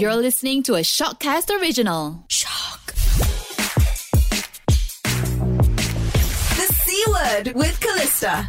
You're listening to a Shockcast original. Shock. The C word with Callista.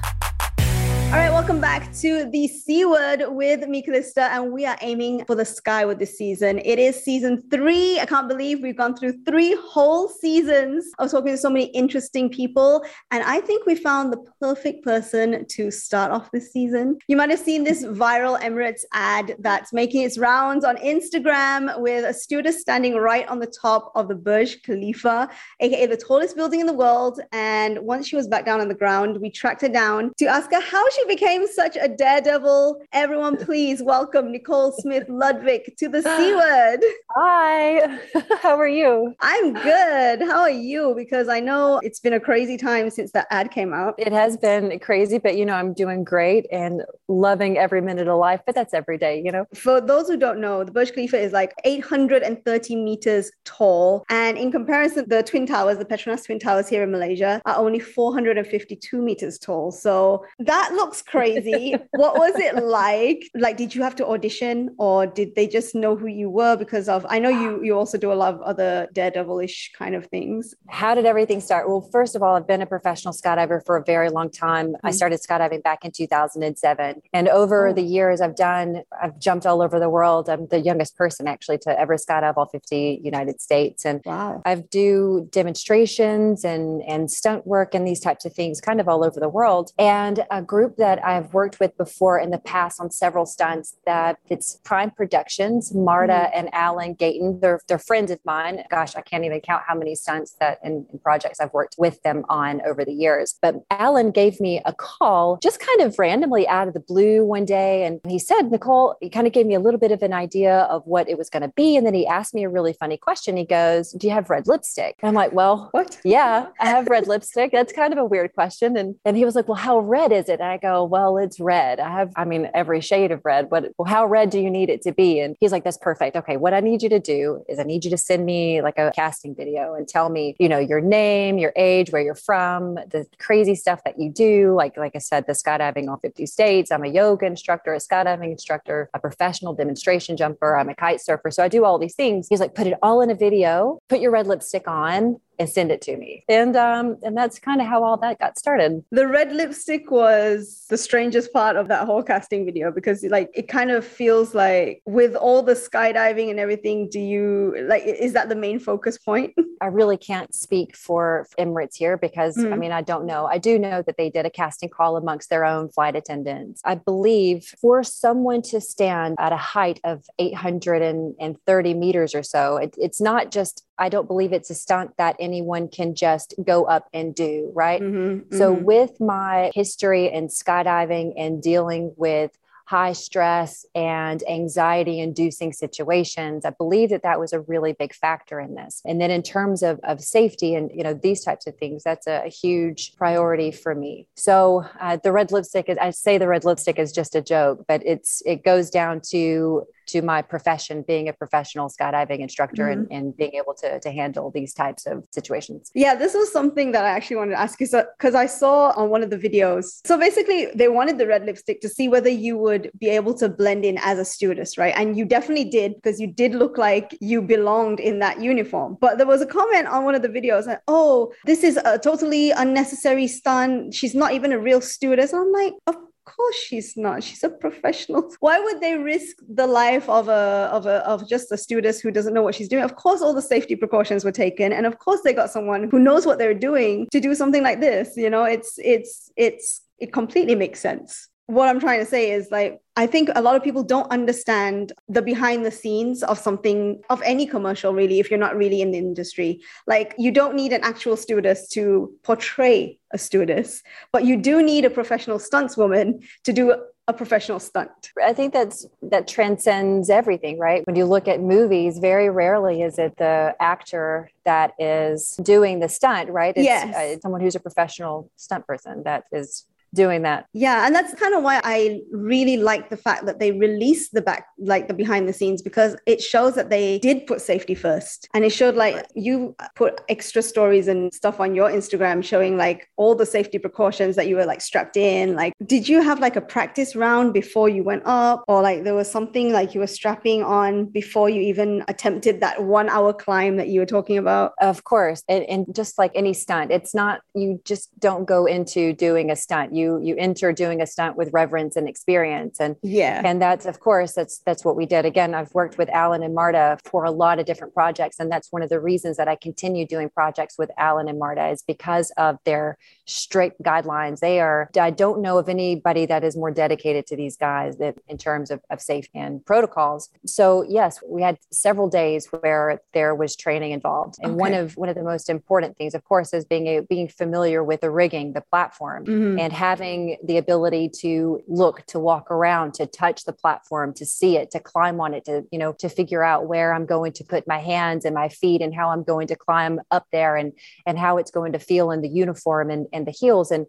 All right, welcome back to the C word with me, Callista, and we are aiming for the sky with this season. It is season three. I can't believe we've gone through three whole seasons of talking to so many interesting people, and I think we found the perfect person to start off this season. You might have seen this viral Emirates ad that's making its rounds on Instagram with a stewardess standing right on the top of the Burj Khalifa, aka the tallest building in the world. And once she was back down on the ground, we tracked her down to ask her how she she became such a daredevil. Everyone, please welcome Nicole Smith Ludvik to the C ah. word. Hi, how are you? I'm good. How are you? Because I know it's been a crazy time since that ad came out. It has been crazy, but you know, I'm doing great and loving every minute of life, but that's every day, you know? For those who don't know, the Burj Khalifa is like 830 meters tall. And in comparison, the Twin Towers, the Petronas Twin Towers here in Malaysia, are only 452 meters tall. So that looks looks crazy. what was it like? Like, did you have to audition or did they just know who you were because of, I know you, you also do a lot of other daredevilish kind of things. How did everything start? Well, first of all, I've been a professional skydiver for a very long time. Mm-hmm. I started skydiving back in 2007. And over oh. the years I've done, I've jumped all over the world. I'm the youngest person actually to ever skydive all 50 United States. And wow. I've do demonstrations and, and stunt work and these types of things kind of all over the world. And a group that I've worked with before in the past on several stunts that it's Prime Productions, Marta mm-hmm. and Alan Gayton. They're, they're friends of mine. Gosh, I can't even count how many stunts that and, projects I've worked with them on over the years. But Alan gave me a call just kind of randomly out of the blue one day. And he said, Nicole, he kind of gave me a little bit of an idea of what it was going to be. And then he asked me a really funny question. He goes, Do you have red lipstick? And I'm like, Well, what? Yeah, I have red lipstick. That's kind of a weird question. And, and he was like, Well, how red is it? And I go, well, it's red. I have, I mean, every shade of red, but well, how red do you need it to be? And he's like, that's perfect. Okay. What I need you to do is I need you to send me like a casting video and tell me, you know, your name, your age, where you're from, the crazy stuff that you do. Like, like I said, the skydiving all 50 states. I'm a yoga instructor, a skydiving instructor, a professional demonstration jumper. I'm a kite surfer. So I do all these things. He's like, put it all in a video, put your red lipstick on and send it to me. And um, and that's kind of how all that got started. The red lipstick was the strangest part of that whole casting video because like it kind of feels like with all the skydiving and everything, do you like is that the main focus point? I really can't speak for Emirates here because mm. I mean I don't know. I do know that they did a casting call amongst their own flight attendants. I believe for someone to stand at a height of 830 meters or so, it, it's not just I don't believe it's a stunt that anyone can just go up and do, right? Mm-hmm, so, mm-hmm. with my history in skydiving and dealing with high stress and anxiety inducing situations i believe that that was a really big factor in this and then in terms of, of safety and you know these types of things that's a, a huge priority for me so uh, the red lipstick is i say the red lipstick is just a joke but it's it goes down to to my profession, being a professional skydiving instructor mm-hmm. and, and being able to, to handle these types of situations. Yeah, this was something that I actually wanted to ask you. So, because I saw on one of the videos, so basically they wanted the red lipstick to see whether you would be able to blend in as a stewardess, right? And you definitely did because you did look like you belonged in that uniform. But there was a comment on one of the videos that, oh, this is a totally unnecessary stunt. She's not even a real stewardess. And I'm like, of course she's not. She's a professional. Why would they risk the life of a of a of just a stewardess who doesn't know what she's doing? Of course all the safety precautions were taken and of course they got someone who knows what they're doing to do something like this you know? It's it's it's it completely makes sense what I'm trying to say is like, I think a lot of people don't understand the behind the scenes of something, of any commercial, really, if you're not really in the industry. Like, you don't need an actual stewardess to portray a stewardess, but you do need a professional stunts woman to do a professional stunt. I think that's that transcends everything, right? When you look at movies, very rarely is it the actor that is doing the stunt, right? It's yes. Uh, someone who's a professional stunt person that is doing that. Yeah, and that's kind of why I really like the fact that they released the back, like the behind the scenes, because it shows that they did put safety first, and it showed like you put extra stories and stuff on your Instagram showing like all the safety precautions that you were like strapped in. Like, did you have like a practice round before you went up, or like there was something like you were strapping on before you even attempted that one hour climb that you were talking about? Of course, and, and just like any stunt, it's not you just don't go into doing a stunt. You you enter doing a stunt with reverence and experience, and yeah, and that's of course that's that's what we did. Again, I've worked with Alan and Marta for a lot of different projects, and that's one of the reasons that I continue doing projects with Alan and Marta is because of their strict guidelines. They are. I don't know of anybody that is more dedicated to these guys that in terms of, of safety and protocols. So yes, we had several days where there was training involved, and okay. one of one of the most important things, of course, is being a, being familiar with the rigging, the platform, mm-hmm. and having the ability to look, to walk around, to touch the platform, to see it, to climb on it, to you know, to figure out where I'm going to put my hands and my feet, and how I'm going to climb up there, and and how it's going to feel in the uniform and and the heels. And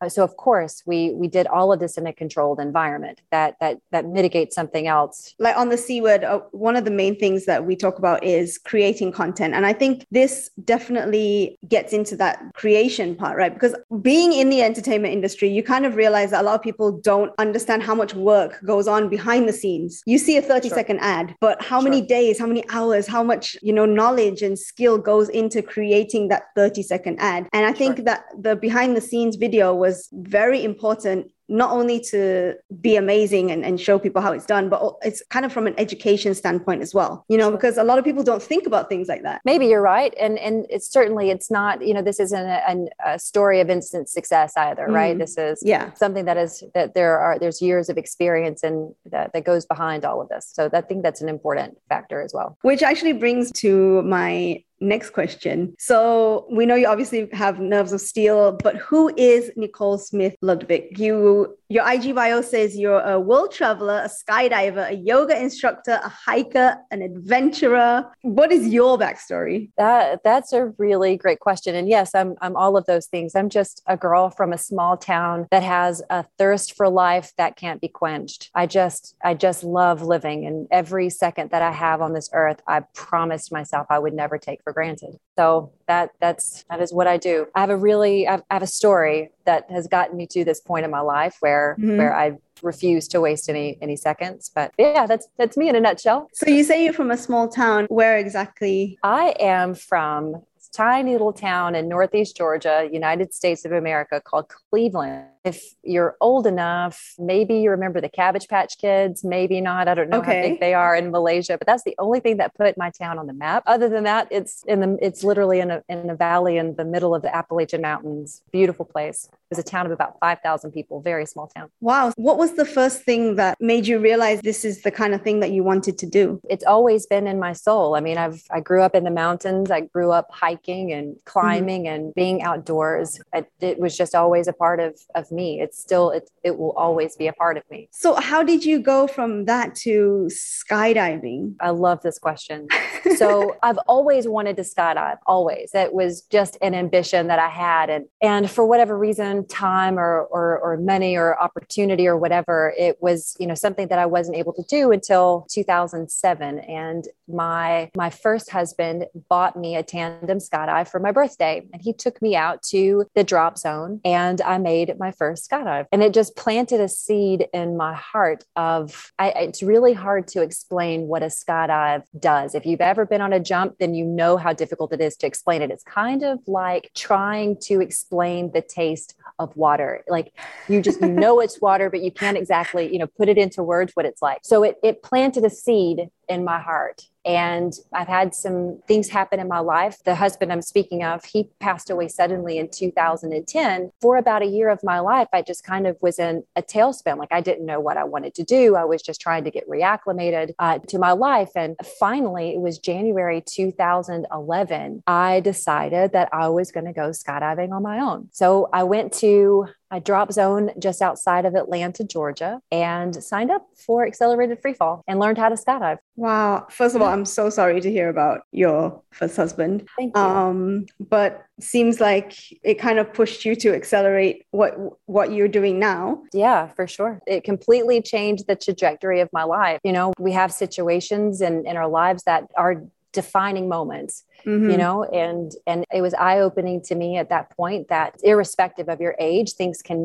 uh, so of course we we did all of this in a controlled environment that that that mitigates something else like on the c word uh, one of the main things that we talk about is creating content and i think this definitely gets into that creation part right because being in the entertainment industry you kind of realize that a lot of people don't understand how much work goes on behind the scenes you see a 30 sure. second ad but how sure. many days how many hours how much you know knowledge and skill goes into creating that 30 second ad and i think sure. that the behind the scenes video was very important not only to be amazing and, and show people how it's done, but it's kind of from an education standpoint as well, you know, because a lot of people don't think about things like that. Maybe you're right. And, and it's certainly, it's not, you know, this isn't a, a story of instant success either, mm. right? This is yeah. something that is, that there are, there's years of experience and that, that goes behind all of this. So I think that's an important factor as well. Which actually brings to my next question. So we know you obviously have nerves of steel, but who is Nicole Smith Ludvik? You your IG bio says you're a world traveler, a skydiver, a yoga instructor, a hiker, an adventurer. What is your backstory? That that's a really great question. And yes, I'm I'm all of those things. I'm just a girl from a small town that has a thirst for life that can't be quenched. I just I just love living and every second that I have on this earth, I promised myself I would never take for granted. So that that's that is what I do. I have a really I have, I have a story that has gotten me to this point in my life where mm-hmm. where I refuse to waste any any seconds. But yeah, that's that's me in a nutshell. So you say you're from a small town. Where exactly? I am from tiny little town in Northeast Georgia, United States of America called Cleveland. If you're old enough, maybe you remember the Cabbage Patch Kids, maybe not. I don't know okay. how big they are in Malaysia, but that's the only thing that put my town on the map. Other than that, it's in the it's literally in a in a valley in the middle of the Appalachian Mountains. Beautiful place. It was a town of about 5,000 people, very small town. Wow. What was the first thing that made you realize this is the kind of thing that you wanted to do? It's always been in my soul. I mean, I've I grew up in the mountains. I grew up hiking and climbing mm-hmm. and being outdoors. It, it, was just always a part of of me. It's still it it will always be a part of me. So, how did you go from that to skydiving? I love this question. so, I've always wanted to skydive, always. It was just an ambition that I had and and for whatever reason time or, or, or money or opportunity or whatever, it was, you know, something that I wasn't able to do until 2007. And my, my first husband bought me a tandem skydive for my birthday and he took me out to the drop zone and I made my first skydive. And it just planted a seed in my heart of, I, it's really hard to explain what a skydive does. If you've ever been on a jump, then you know how difficult it is to explain it. It's kind of like trying to explain the taste of water. Like you just know it's water, but you can't exactly, you know, put it into words what it's like. So it, it planted a seed in my heart. And I've had some things happen in my life. The husband I'm speaking of, he passed away suddenly in 2010. For about a year of my life, I just kind of was in a tailspin. Like I didn't know what I wanted to do. I was just trying to get reacclimated uh, to my life. And finally, it was January 2011. I decided that I was going to go skydiving on my own. So I went to I drop zone just outside of Atlanta, Georgia, and signed up for accelerated free fall and learned how to skydive. Wow. First of all, I'm so sorry to hear about your first husband. Thank you. Um, but seems like it kind of pushed you to accelerate what what you're doing now. Yeah, for sure. It completely changed the trajectory of my life. You know, we have situations in, in our lives that are defining moments Mhm. you know and and it was eye opening to me at that point that irrespective of your age things can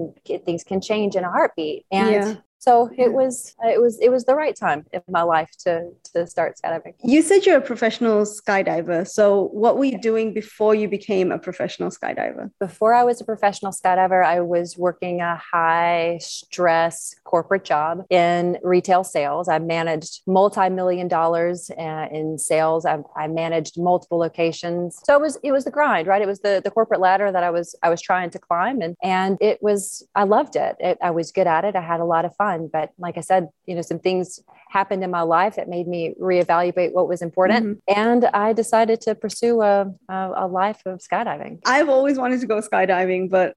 things can change in a heartbeat and Yeah. So it was it was it was the right time in my life to to start skydiving You said you're a professional skydiver. So what were you doing before you became a professional skydiver? before I was a professional skydiver, I was working a high stress corporate job in retail sales. I managed multi million dollars uh, in sales. I, I managed multiple locations. So it was it was the grind, right? It was the the corporate ladder that I was I was trying to climb, and and it was I loved it. it. I was good at it. I had a lot of fun. But like I said, you know, some things happened in my life that made me reevaluate what was important, mm-hmm. and I decided to pursue a, a, a life of skydiving. I've always wanted to go skydiving, but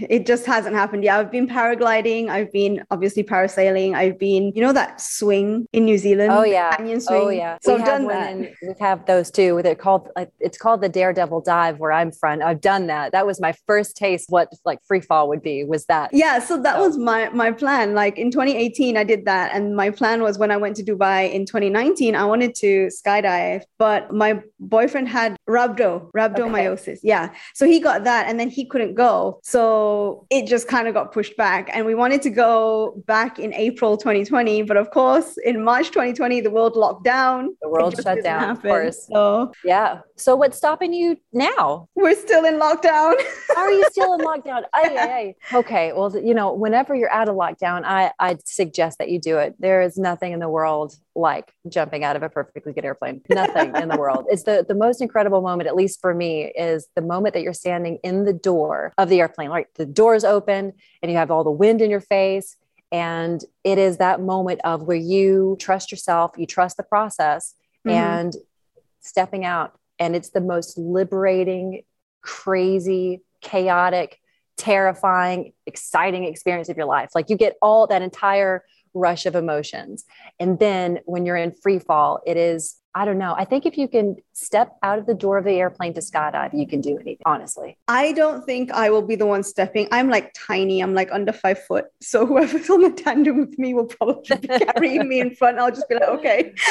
it just hasn't happened. Yeah, I've been paragliding. I've been obviously parasailing. I've been, you know, that swing in New Zealand. Oh yeah. canyon oh, swing. Oh yeah. So we I've done that. in- we have those too. They're called it's called the Daredevil dive where I'm from. I've done that. That was my first taste what like free fall would be was that. Yeah, so that So- was my my plan. Like in 2018, I did that, and my plan was when I went to Dubai in 2019, I wanted to skydive, but my boyfriend had rhabdo, rhabdomyosis. Yeah, so he got that, and then he couldn't go, so it just kind of got pushed back. And we wanted to go back in April 2020, but of course, in March 2020, the world locked down. The world shut down, of course. So Yeah. So what's stopping you now? we're still in lockdown. Are you still in lockdown? Ay, ay, ay. Okay. Well, you know, whenever you're out of lockdown, I I suggest that you do it. There is nothing in the world like jumping out of a perfectly good airplane. Nothing in the world. It's the the most incredible moment, at least for me, is the moment that you're standing in the door of the airplane. Like the doors open and you have all the wind in your face. And it is that moment of where you trust yourself, you trust the process, Mhm. and stepping out. And it's the most liberating, crazy, chaotic, terrifying, exciting experience of your life. Like you get all that entire rush of emotions. And then when you're in free fall, it is, I don't know. I think if you can step out of the door of the airplane to skydive, you can do anything, honestly. I don't think I will be the one stepping. I'm like tiny. I'm like under five foot. So whoever's on the tandem with me will probably be carrying me in front. I'll just be like, okay.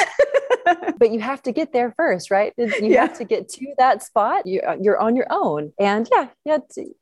But you have to get there first, right? You Yeah. have to get to that spot. Uh, you're on your own. And yeah, yeah,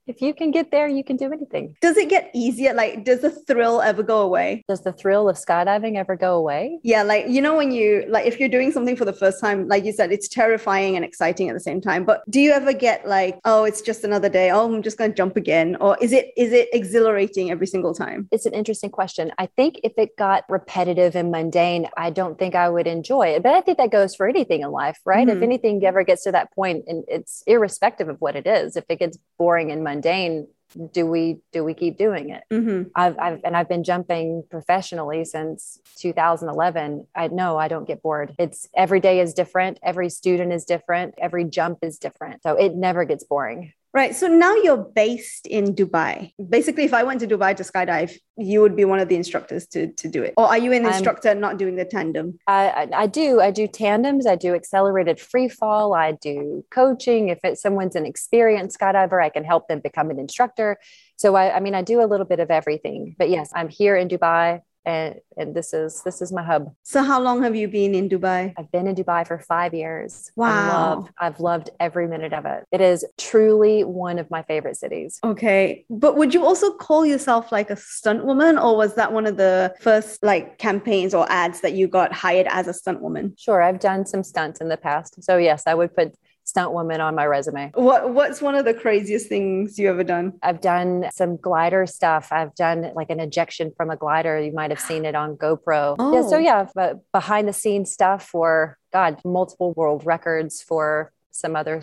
if you can get there, you can do anything. does it get easier? Like, does the thrill ever go away? Does the thrill of skydiving ever go away? Yeah, like you know when you like if you're doing something for the first time, like you said, it's terrifying and exciting at the same time. But do you ever get like, oh, it's just another day. Oh, I'm just gonna jump again, or is it is it exhilarating every single time? It's an interesting question. I think if it got repetitive and mundane, I don't think I would enjoy it. But I think that goes for anything in life, right? If Mhm. anything ever gets to that point, and it's irrespective of what it is, if it gets boring and mundane, do we do we keep doing it? Mm-hmm. I've, I've and I've been jumping professionally since 2011. I know I don't get bored. It's every day is different. Every student is different. Every jump is different. So it never gets boring. Right. So now you're based in Dubai. Basically, if I went to Dubai to skydive, you would be one of the instructors to, to do it. Or are you an I'm- instructor not doing the tandem? I, I, I do. I do tandems. I do accelerated free fall. I do coaching. If it's someone's an experienced skydiver, I can help them become an instructor. So I, I mean, I do a little bit of everything. But yes, I'm here in Dubai, and and this is this is my hub. So how long have you been in Dubai? I've been in Dubai for five years. I Wow. love, I've loved every minute of it. It is truly one of my favorite cities. Okay. But would you also call yourself like a stunt woman or was that one of the first like campaigns or ads that you got hired as a stunt woman? Sure, I've done some stunts in the past. So yes, I would put stunt woman on my resume. What what's one of the craziest things you ever done? I've done some glider stuff. I've done like an ejection from a glider. You might have seen it on GoPro. Oh. Yeah. So Oh. yeah, but behind the scenes stuff for God, multiple world records for some other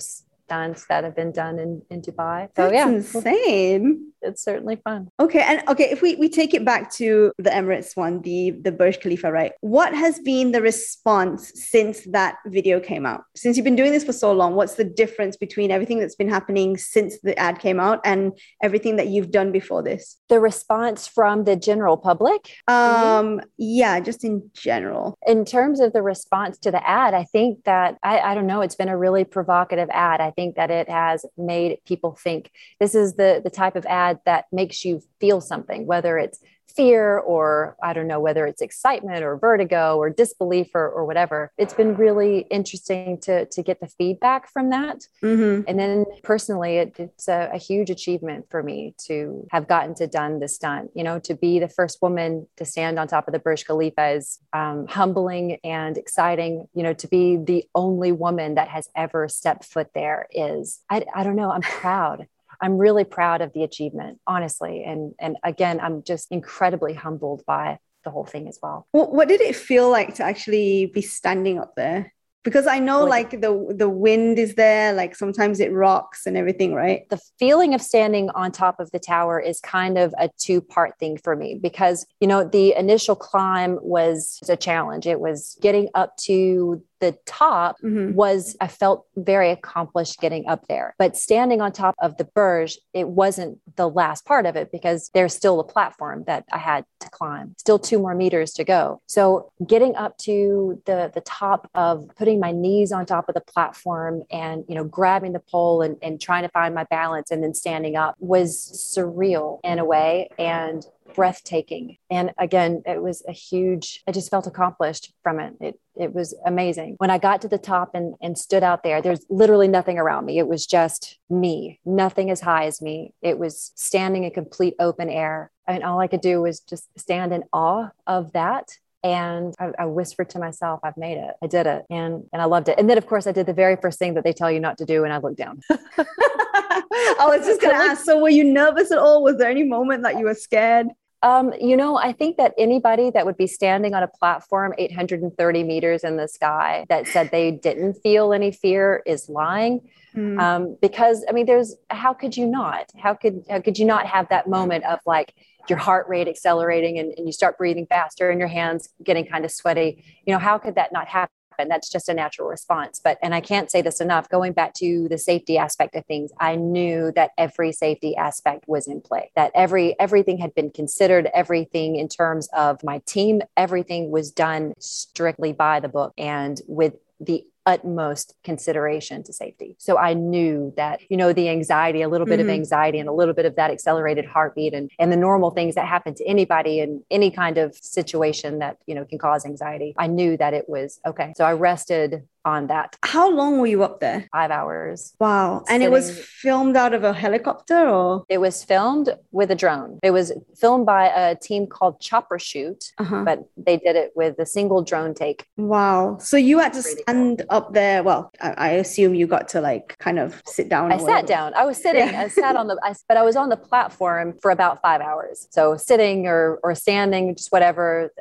stunts that have been done in, in Dubai. So That's yeah. insane. it's certainly fun. Okay, and okay, if we, we take it back to the Emirates one, the the Burj Khalifa, right? What has been the response since that video came out? Since you've been doing this for so long, what's the difference between everything that's been happening since the ad came out and everything that you've done before this? The response from the general public? Um, yeah, just in general. In terms of the response to the ad, I think that I, I don't know, it's been a really provocative ad. I think that it has made people think. This is the the type of ad that makes you feel something, whether it's fear or I don't know whether it's excitement or vertigo or disbelief or, or whatever. It's been really interesting to to get the feedback from that. Mm-hmm. And then personally, it, it's a, a, huge achievement for me to have gotten to done this stunt. You know, to be the first woman to stand on top of the Burj Khalifa is um, humbling and exciting. You know, to be the only woman that has ever stepped foot there is I, I don't know. I'm proud. I'm really proud of the achievement, honestly. And and again, I'm just incredibly humbled by the whole thing as well. well what did it feel like to actually be standing up there? Because I know like the the wind is there, like sometimes it rocks and everything, right? The feeling of standing on top of the tower is kind of a two-part thing for me because you know the initial climb was a challenge. It was getting up to the top mm-hmm. was I felt very accomplished getting up there. But standing on top of the Burj, it wasn't the last part of it because there's still a platform that I had to climb, still two more meters to go. So getting up to the the top of putting my knees on top of the platform and you know grabbing the pole and, and trying to find my balance and then standing up was surreal in a way. And breathtaking. And again, it was a huge, I just felt accomplished from it. It it was amazing. When I got to the top and, and stood out there, there's literally nothing around me. It was just me, nothing as high as me. It was standing in complete open air. And all I could do was just stand in awe of that and I, I, whispered to myself i've made it i did it and and i loved it and then of course i did the very first thing that they tell you not to do and i looked down i was just going to ask so were you nervous at all was there any moment that you were scared um, you know, I think that anybody that would be standing on a platform 830 meters in the sky that said they didn't feel any fear is lying. Mm. Um, because I mean, there's how could you not? How could how could you not have that moment of like your heart rate accelerating and, and you start breathing faster and your hands getting kind of sweaty? You know, how could that not happen? Happen. That's just a natural response. But, and I can't say this enough, going back to the safety aspect of things, I knew that every safety aspect was in play, that every, everything had been considered, everything in terms of my team, everything was done strictly by the book and with the utmost consideration to safety. So I knew that, you know, the anxiety, a little bit mm-hmm. of anxiety and a little bit of that accelerated heartbeat and, and the normal things that happen to anybody in any kind of situation that, you know, can cause anxiety. I knew that it was okay. So I rested on that. How long were you up there? Five hours. Wow. And it was filmed out of a helicopter or? It was filmed with a drone. It was filmed by a team called Chopper Shoot, uh-huh. but they did it with a single drone take. Wow. So you had to stand cool. up there. Well, I, I, assume you got to like kind of sit down. I sat down. I was sitting. Yeah. I sat on the, I, but I was on the platform for about five hours. So sitting or, or standing, just whatever,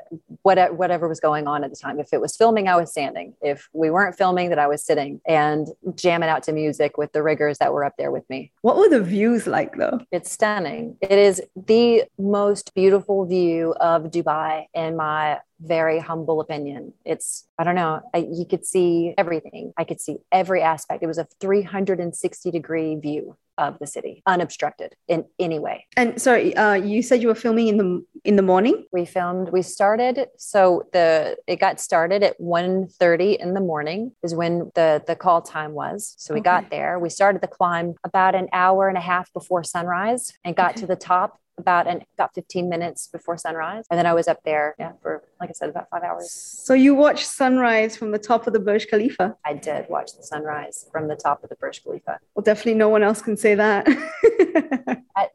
whatever, whatever was going on at the time. If it was filming, I was standing. If we weren't filming that I was sitting and jamming out to music with the riggers that were up there with me. What were the views like though? It's stunning. It is the most beautiful view of Dubai in my very humble opinion. It's, I don't know, I, you could see everything. I could see every aspect. It was a 360 degree view of the city unobstructed in any way and sorry uh, you said you were filming in the in the morning we filmed we started so the it got started at 1.30 in the morning is when the the call time was so we okay. got there we started the climb about an hour and a half before sunrise and got okay. to the top about an about 15 minutes before sunrise. And then I was up there, yeah, for like I said, about five hours. So you watched sunrise from the top of the Burj Khalifa? I did watch the sunrise from the top of the Burj Khalifa. Well, definitely no one else can say that. I,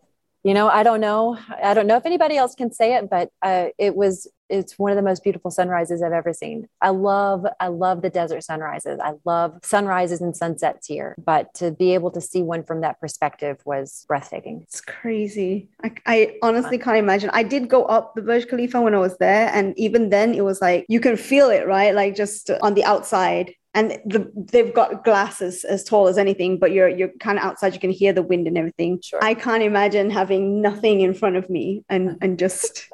you know, I don't know. I don't know if anybody else can say it, but uh, it was it's one of the most beautiful sunrises I've ever seen. I love, I love the desert sunrises. I love sunrises and sunsets here, but to be able to see one from that perspective was breathtaking. It's crazy. I, I honestly can't imagine. I did go up the Burj Khalifa when I was there, and even then, it was like you can feel it, right? Like just on the outside and the, they've got glasses as tall as anything, but you're you're kind of outside. You can hear the wind and everything. Sure. I can't imagine having nothing in front of me and and just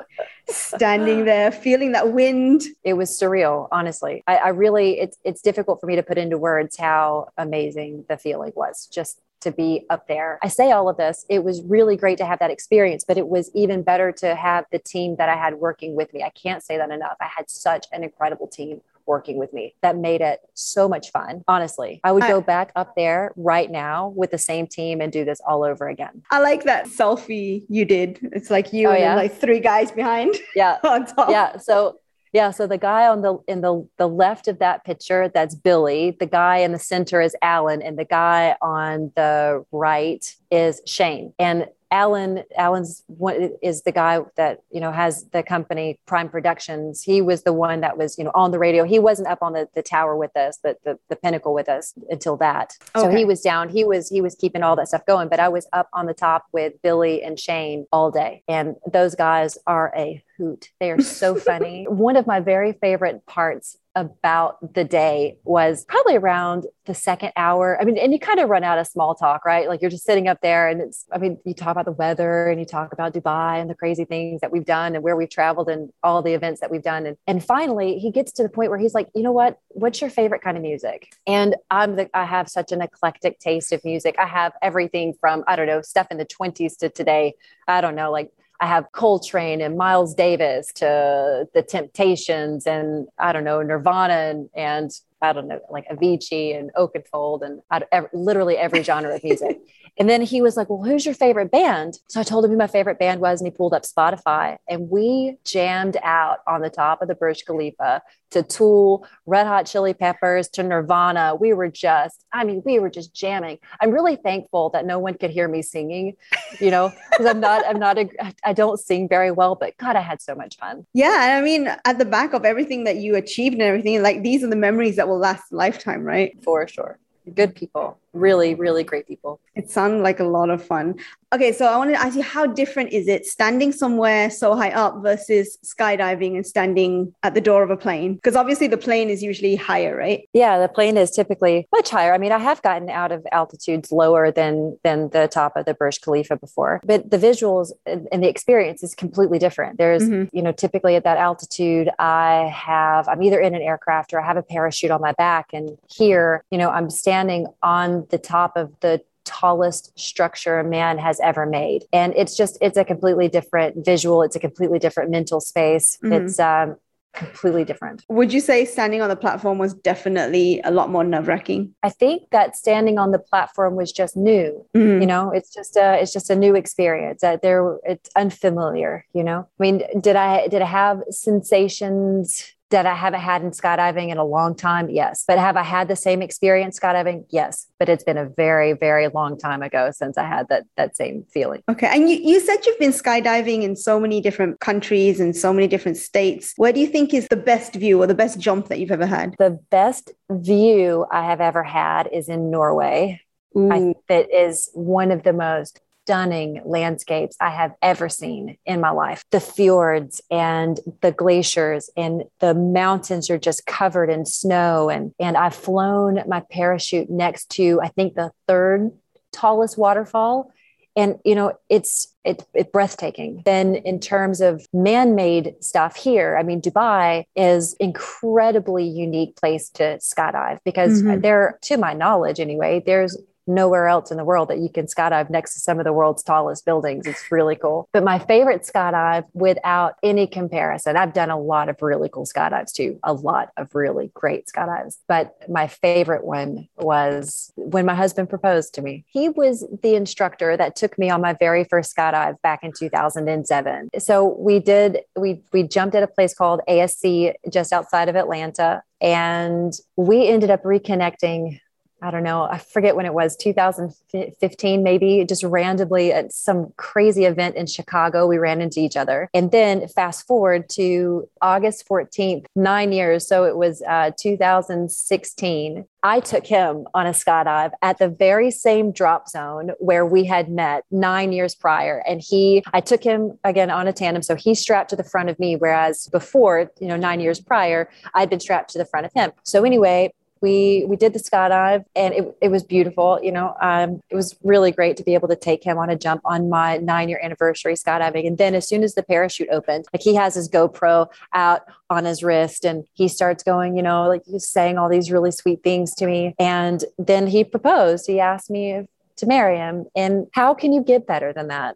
standing there feeling that wind. It was surreal, honestly. I, I really, it's it's difficult for me to put into words how amazing the feeling was. Just to be up there. I say all of this. It was really great to have that experience, but it was even better to have the team that I had working with me. I can't say that enough. I had such an incredible team working with me that made it so much fun. Honestly, I would go back up there right now with the same team and do this all over again. I like that selfie you did. It's like you Oh, and yeah? like three guys behind Yeah. on top. yeah so yeah so the guy on the in the the left of that picture that's billy the guy in the center is alan and the guy on the right is shane and alan alan's one is the guy that you know has the company prime productions. He was the one that was you know on the radio. He wasn't up on the, the tower with us but the, the pinnacle with us until that. So he was down. He was he was keeping all that stuff going but i was up on the top with billy and shane all day. And those guys are a hoot. They are so funny. One of my very favorite parts about the day was probably around the second hour. I mean, and you kind of run out of small talk, right? Like you're just sitting up there and it's, I mean, you talk about the weather and you talk about Dubai and the crazy things that we've done and where we've traveled and all the events that we've done. And, and finally, he gets to the point where he's like, you know what? What's your favorite kind of music? And I'm the, I have such an eclectic taste of music. I have everything from, I don't know, stuff in the 20s to today. I don't know, like I have Coltrane and Miles Davis to the Temptations and I don't know Nirvana and, and I don't know like Avicii and Oakenfold and I, literally every genre of music. and then he was like, "Well, who's your favorite band?" So I told him who my favorite band was, and he pulled up Spotify, and we jammed out on the top of the Burj Khalifa to Tool, Red Hot Chili Peppers, to Nirvana. We were just, I mean, we were just jamming. I'm really thankful that no one could hear me singing, you know, because I'm not, I'm not, a, I don't sing very well, but God, I had so much fun. Yeah. I mean, at the back of everything that you achieved and everything, like these are the memories that will last a lifetime, right? For sure. Good people, really, really great people. It sounds like a lot of fun. Okay, so I wanted to ask you how different is it standing somewhere so high up versus skydiving and standing at the door of a plane? Because obviously the plane is usually higher, right? Yeah, the plane is typically much higher. I mean, I have gotten out of altitudes lower than than the top of the Burj Khalifa before, but the visuals and and the experience is completely different. There's, Mhm. you know, typically at that altitude, I have I'm either in an aircraft or I have a parachute on my back, and here, you know, I'm standing on the top of the tallest structure a man has ever made and it's just it's a completely different visual it's a completely different mental space Mhm. it's um completely different Would you say standing on the platform was definitely a lot more nerve wracking? I think that standing on the platform was just new. You know, it's just a it's just a new experience. That there it's unfamiliar. You know, I mean, did I did I have sensations that I haven't had in skydiving in a long time? Yes, but have I had the same experience skydiving? Yes, but it's been a very very long time ago since I had that that same feeling. Okay. And you, you said you've been skydiving in so many different countries and so many different states. Where do you think is the best view or the best jump that you've ever had? The best view I have ever had is in Norway. I think that is one of the most stunning landscapes I have ever seen in my life. The fjords and the glaciers and the mountains are just covered in snow. And, and I've flown my parachute next to, I think, the third tallest waterfall. And you know, it's it, it's breathtaking. Then in terms of man-made stuff here, I mean, Dubai is incredibly unique place to skydive because Mhm. there, to my knowledge anyway, there's nowhere else in the world that you can skydive next to some of the world's tallest buildings. It's really cool. But my favorite skydive, without any comparison, I've done a lot of really cool skydives too, a lot of really great skydives. But my favorite one was when my husband proposed to me. He was the instructor that took me on my very first skydive back in 2007. So we did, we, we jumped at a place called ASC just outside of Atlanta. And we ended up reconnecting I don't know, I forget when it was, 2015, maybe just randomly at some crazy event in Chicago, we ran into each other. And then fast forward to August 14th, nine years. So it was uh, 2016. I took him on a skydive at the very same drop zone where we had met nine years prior. And he, I took him again on a tandem. So he strapped to the front of me, whereas before, you know, nine years prior, I'd been strapped to the front of him. So anyway, we we did the skydive and it, it was beautiful you know um, it was really great to be able to take him on a jump on my nine year anniversary skydiving. And then as soon as the parachute opened like he has his gopro out on his wrist and he starts going you know like he's saying all these really sweet things to me. And then he proposed. He asked me if, to marry him and how can you get better than that?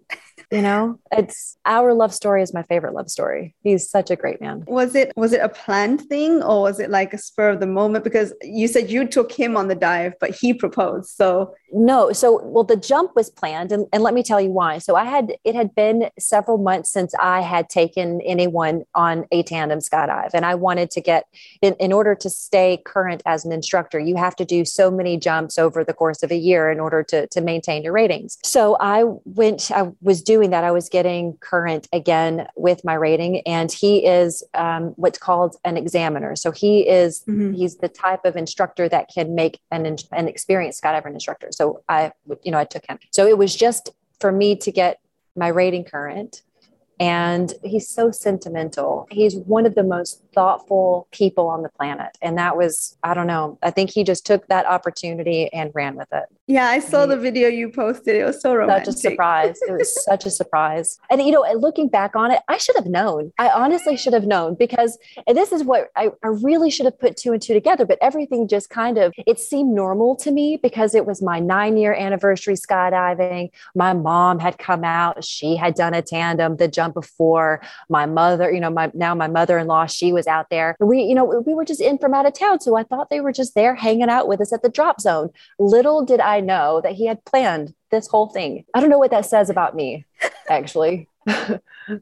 You know it's our love story is my favorite love story. He's such a great man. Was it was it a planned thing or was it like a spur of the moment? Because you said you took him on the dive but he proposed so. No so well the jump was planned and, and let me tell you why. So i had it had been several months since i had taken anyone on a tandem skydive and i wanted to get in, in order to stay current as an instructor you have to do so many jumps over the course of a year in order to, to maintain your ratings so i went i was doing that i was getting current again with my rating and he is um, what's called an examiner so he is mm-hmm. he's the type of instructor that can make an, an experienced skydiver instructor so so I, you know, I took him. So it was just for me to get my rating current and he's so sentimental. He's one of the most thoughtful people on the planet. And that was, I don't know, I think he just took that opportunity and ran with it. Yeah, I saw the video you posted. It was so romantic. Such a surprise. it was such a surprise. And, you know, looking back on it, I should have known. I honestly should have known because this is what I, I really should have put two and two together. But everything just kind of, it seemed normal to me because it was my nine year anniversary skydiving. My mom had come out. She had done a tandem, the jump before. My mother, you know, my now my mother in law, she was out there. We, you know, we were just in from out of town. So I thought they were just there hanging out with us at the drop zone. Little did I know that he had planned this whole thing. I don't know what that says about me, actually.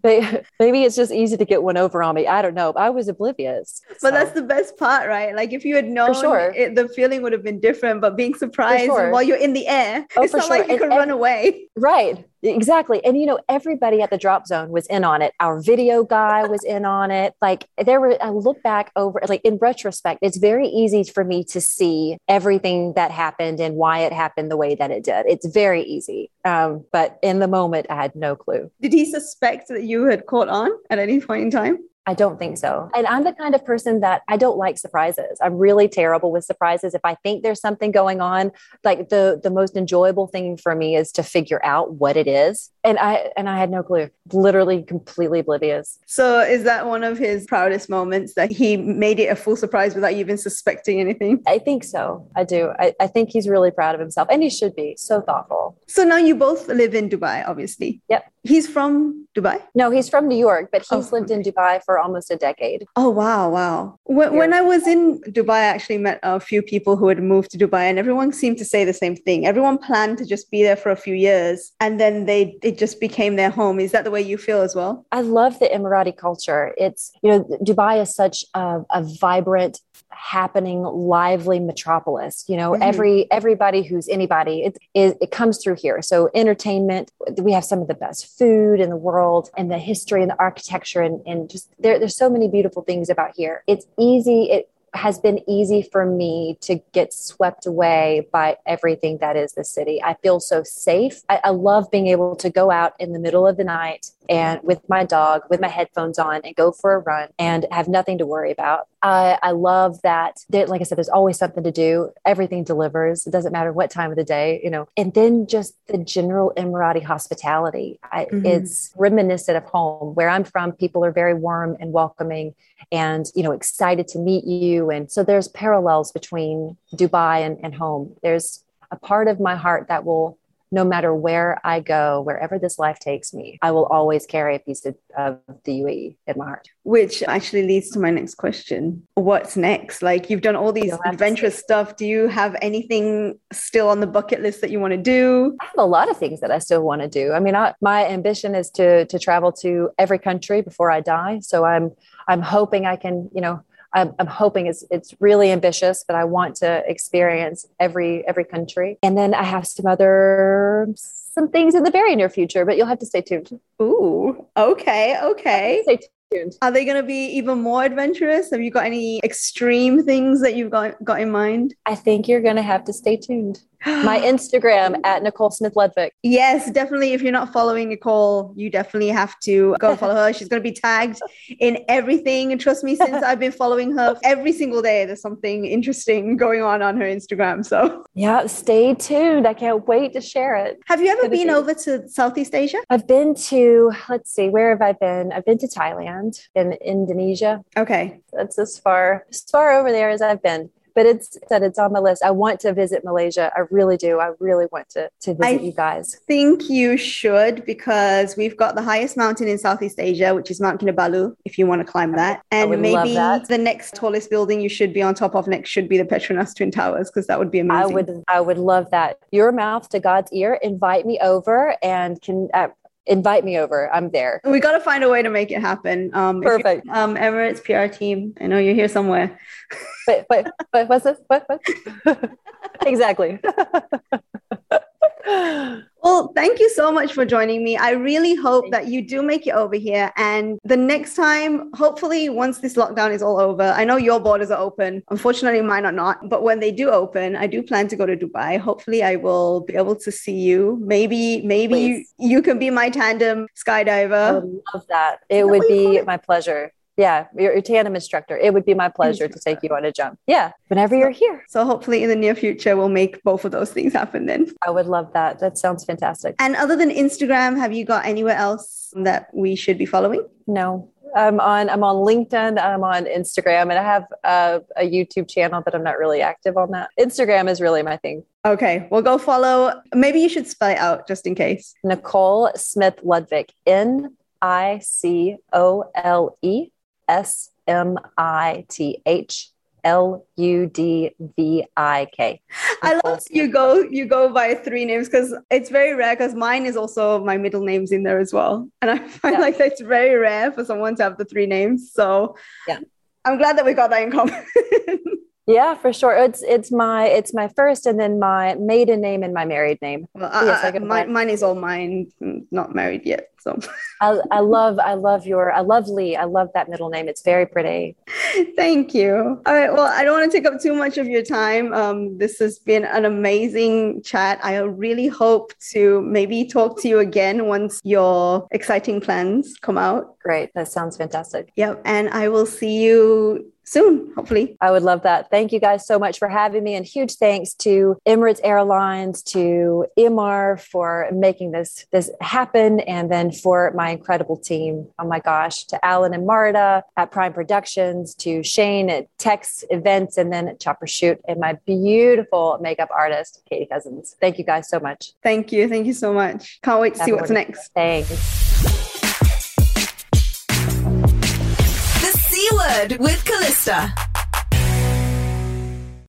maybe it's just easy to get one over on me. I don't know. I was oblivious. But that's the best part, right? Like if you had known, sure. it, the feeling would have been different. But being surprised sure. while you're in the air, oh, it's not sure. like you and, could and, run away. Right. Exactly. And you know, everybody at the drop zone was in on it. Our video guy was in on it. Like there were I look back over like in retrospect, it's very easy for me to see everything that happened and why it happened the way that it did. It's very easy. Um, but in the moment I had no clue. Did he suspect that you had caught on at any point in time? I don't think so. And I'm the kind of person that I don't like surprises. I'm really terrible with surprises. If I think there's something going on, like the the most enjoyable thing for me is to figure out what it is. And I and I had no clue. Literally completely oblivious. So is that one of his proudest moments that he made it a full surprise without you even suspecting anything? I think so. I do. I, I think he's really proud of himself and he should be so thoughtful. So now you both live in Dubai, obviously. Yep. He's from Dubai? No, he's from New York, but oh. he's oh, lived in Dubai for almost a decade. Oh, wow. Wow. When, when I was in Dubai, I actually met a few people who had moved to Dubai, and everyone seemed to say the same thing. Everyone planned to just be there for a few years, and then they it just became their home. Is that the way you feel as well? I love the Emirati culture. It's, you know, Dubai is such a, a vibrant, happening lively metropolis you know mm-hmm. every everybody who's anybody it, it, it comes through here so entertainment we have some of the best food in the world and the history and the architecture and, and just there, there's so many beautiful things about here it's easy it has been easy for me to get swept away by everything that is the city. I feel so safe. I, I, love being able to go out in the middle of the night and with my dog, with my headphones on, and go for a run and have nothing to worry about. I, I love that, there, like I said, there's always something to do. Everything delivers. It doesn't matter what time of the day, you know. And then just the general Emirati hospitality. I, mm-hmm. It's reminiscent of home. Where I'm from, people are very warm and welcoming and you know excited to meet you and so there's parallels between dubai and, and home there's a part of my heart that will no matter where I go, wherever this life takes me, I will always carry a piece of, of, the UAE in my heart. Which actually leads to my next question. What's next? Like you've done all these adventurous stuff. Do you have anything still on the bucket list that you want to do? I have a lot of things that I still want to do. I mean, I, my ambition is to to travel to every country before I die. So I'm I'm hoping I can, you know, I'm, I'm, hoping it's it's really ambitious, but I want to experience every every country. And then I have some other some things in the very near future, but you'll have to stay tuned. Ooh, okay, okay. Stay tuned. Are they going to be even more adventurous? Have you got any extreme things that you've got got in mind? I think you're going to have to stay tuned. My Instagram at Nicole Smith Ludvik. Yes, definitely. If you're not following Nicole, you definitely have to go follow her. She's going to be tagged in everything. And trust me, since I've been following her every single day, there's something interesting going on on her Instagram. So, yeah, stay tuned. I can't wait to share it. Have you ever been over to Southeast Asia? I've been to, let's see, where have I been? I've been to Thailand and Indonesia. Okay. That's as far as far over there as I've been but it's that it's on the list. I want to visit Malaysia. I really do. I really want to to visit I you guys. I think you should because we've got the highest mountain in Southeast Asia, which is Mount Kinabalu, if you want to climb that. And maybe the next tallest building you should be on top of next should be the Petronas Twin Towers because that would be amazing. I would I would love that. Your mouth to God's ear. Invite me over and can uh, invite me over. I'm there. We got to find a way to make it happen. Um, Perfect. Um, Emirates PR team. I know you're here somewhere. but but but what's this? What what? exactly. Well, thank you so much for joining me. I really hope that you do make it over here. And the next time, hopefully, once this lockdown is all over, I know your borders are open. Unfortunately, mine are not. But when they do open, I do plan to go to Dubai. Hopefully, I will be able to see you. Maybe, maybe you, you can be my tandem skydiver. I would love that. It would be my pleasure yeah, your, your tandem instructor. It would be my pleasure to take you on a jump. Yeah, whenever you're here. So hopefully in the near future, we'll make both of those things happen then. I would love that. That sounds fantastic. And other than Instagram, have you got anywhere else that we should be following? No, I'm on I'm on LinkedIn, I'm on Instagram, and I have a, a, YouTube channel, but I'm not really active on that. Instagram is really my thing. Okay, well, go follow. Maybe you should spell it out just in case. Nicole Smith Ludvik, N I C O L E S M I T H L U D V I K. I love you go you go by three names because it's very rare because mine is also my middle names in there as well. And I find yeah. like that's very rare for someone to have the three names. So yeah. I'm glad that we got that in common. Yeah, for sure. It's it's my it's my first and then my maiden name and my married name. Well, I, yes, I, mine, mine is all mine, not married yet. So I, I love I love your I love Lee. I love that middle name. It's very pretty. Thank you. All right. Well, I don't want to take up too much of your time. Um, this has been an amazing chat. I really hope to maybe talk to you again once your exciting plans come out. Great. That sounds fantastic. Yep. And I will see you soon, hopefully. I would love that. Thank you guys so much for having me. And huge thanks to Emirates Airlines, to Emaar for making this, this happen, and then for my incredible team. Oh my gosh, to Alan and Marta at Prime Productions, to Shane at Tex Events, and then at Chopper Shoot, and my beautiful makeup artist, Katie Cousins. Thank you guys so much. Thank you. Thank you so much. Can't wait to Have see what's next. Thanks. Word with Callista.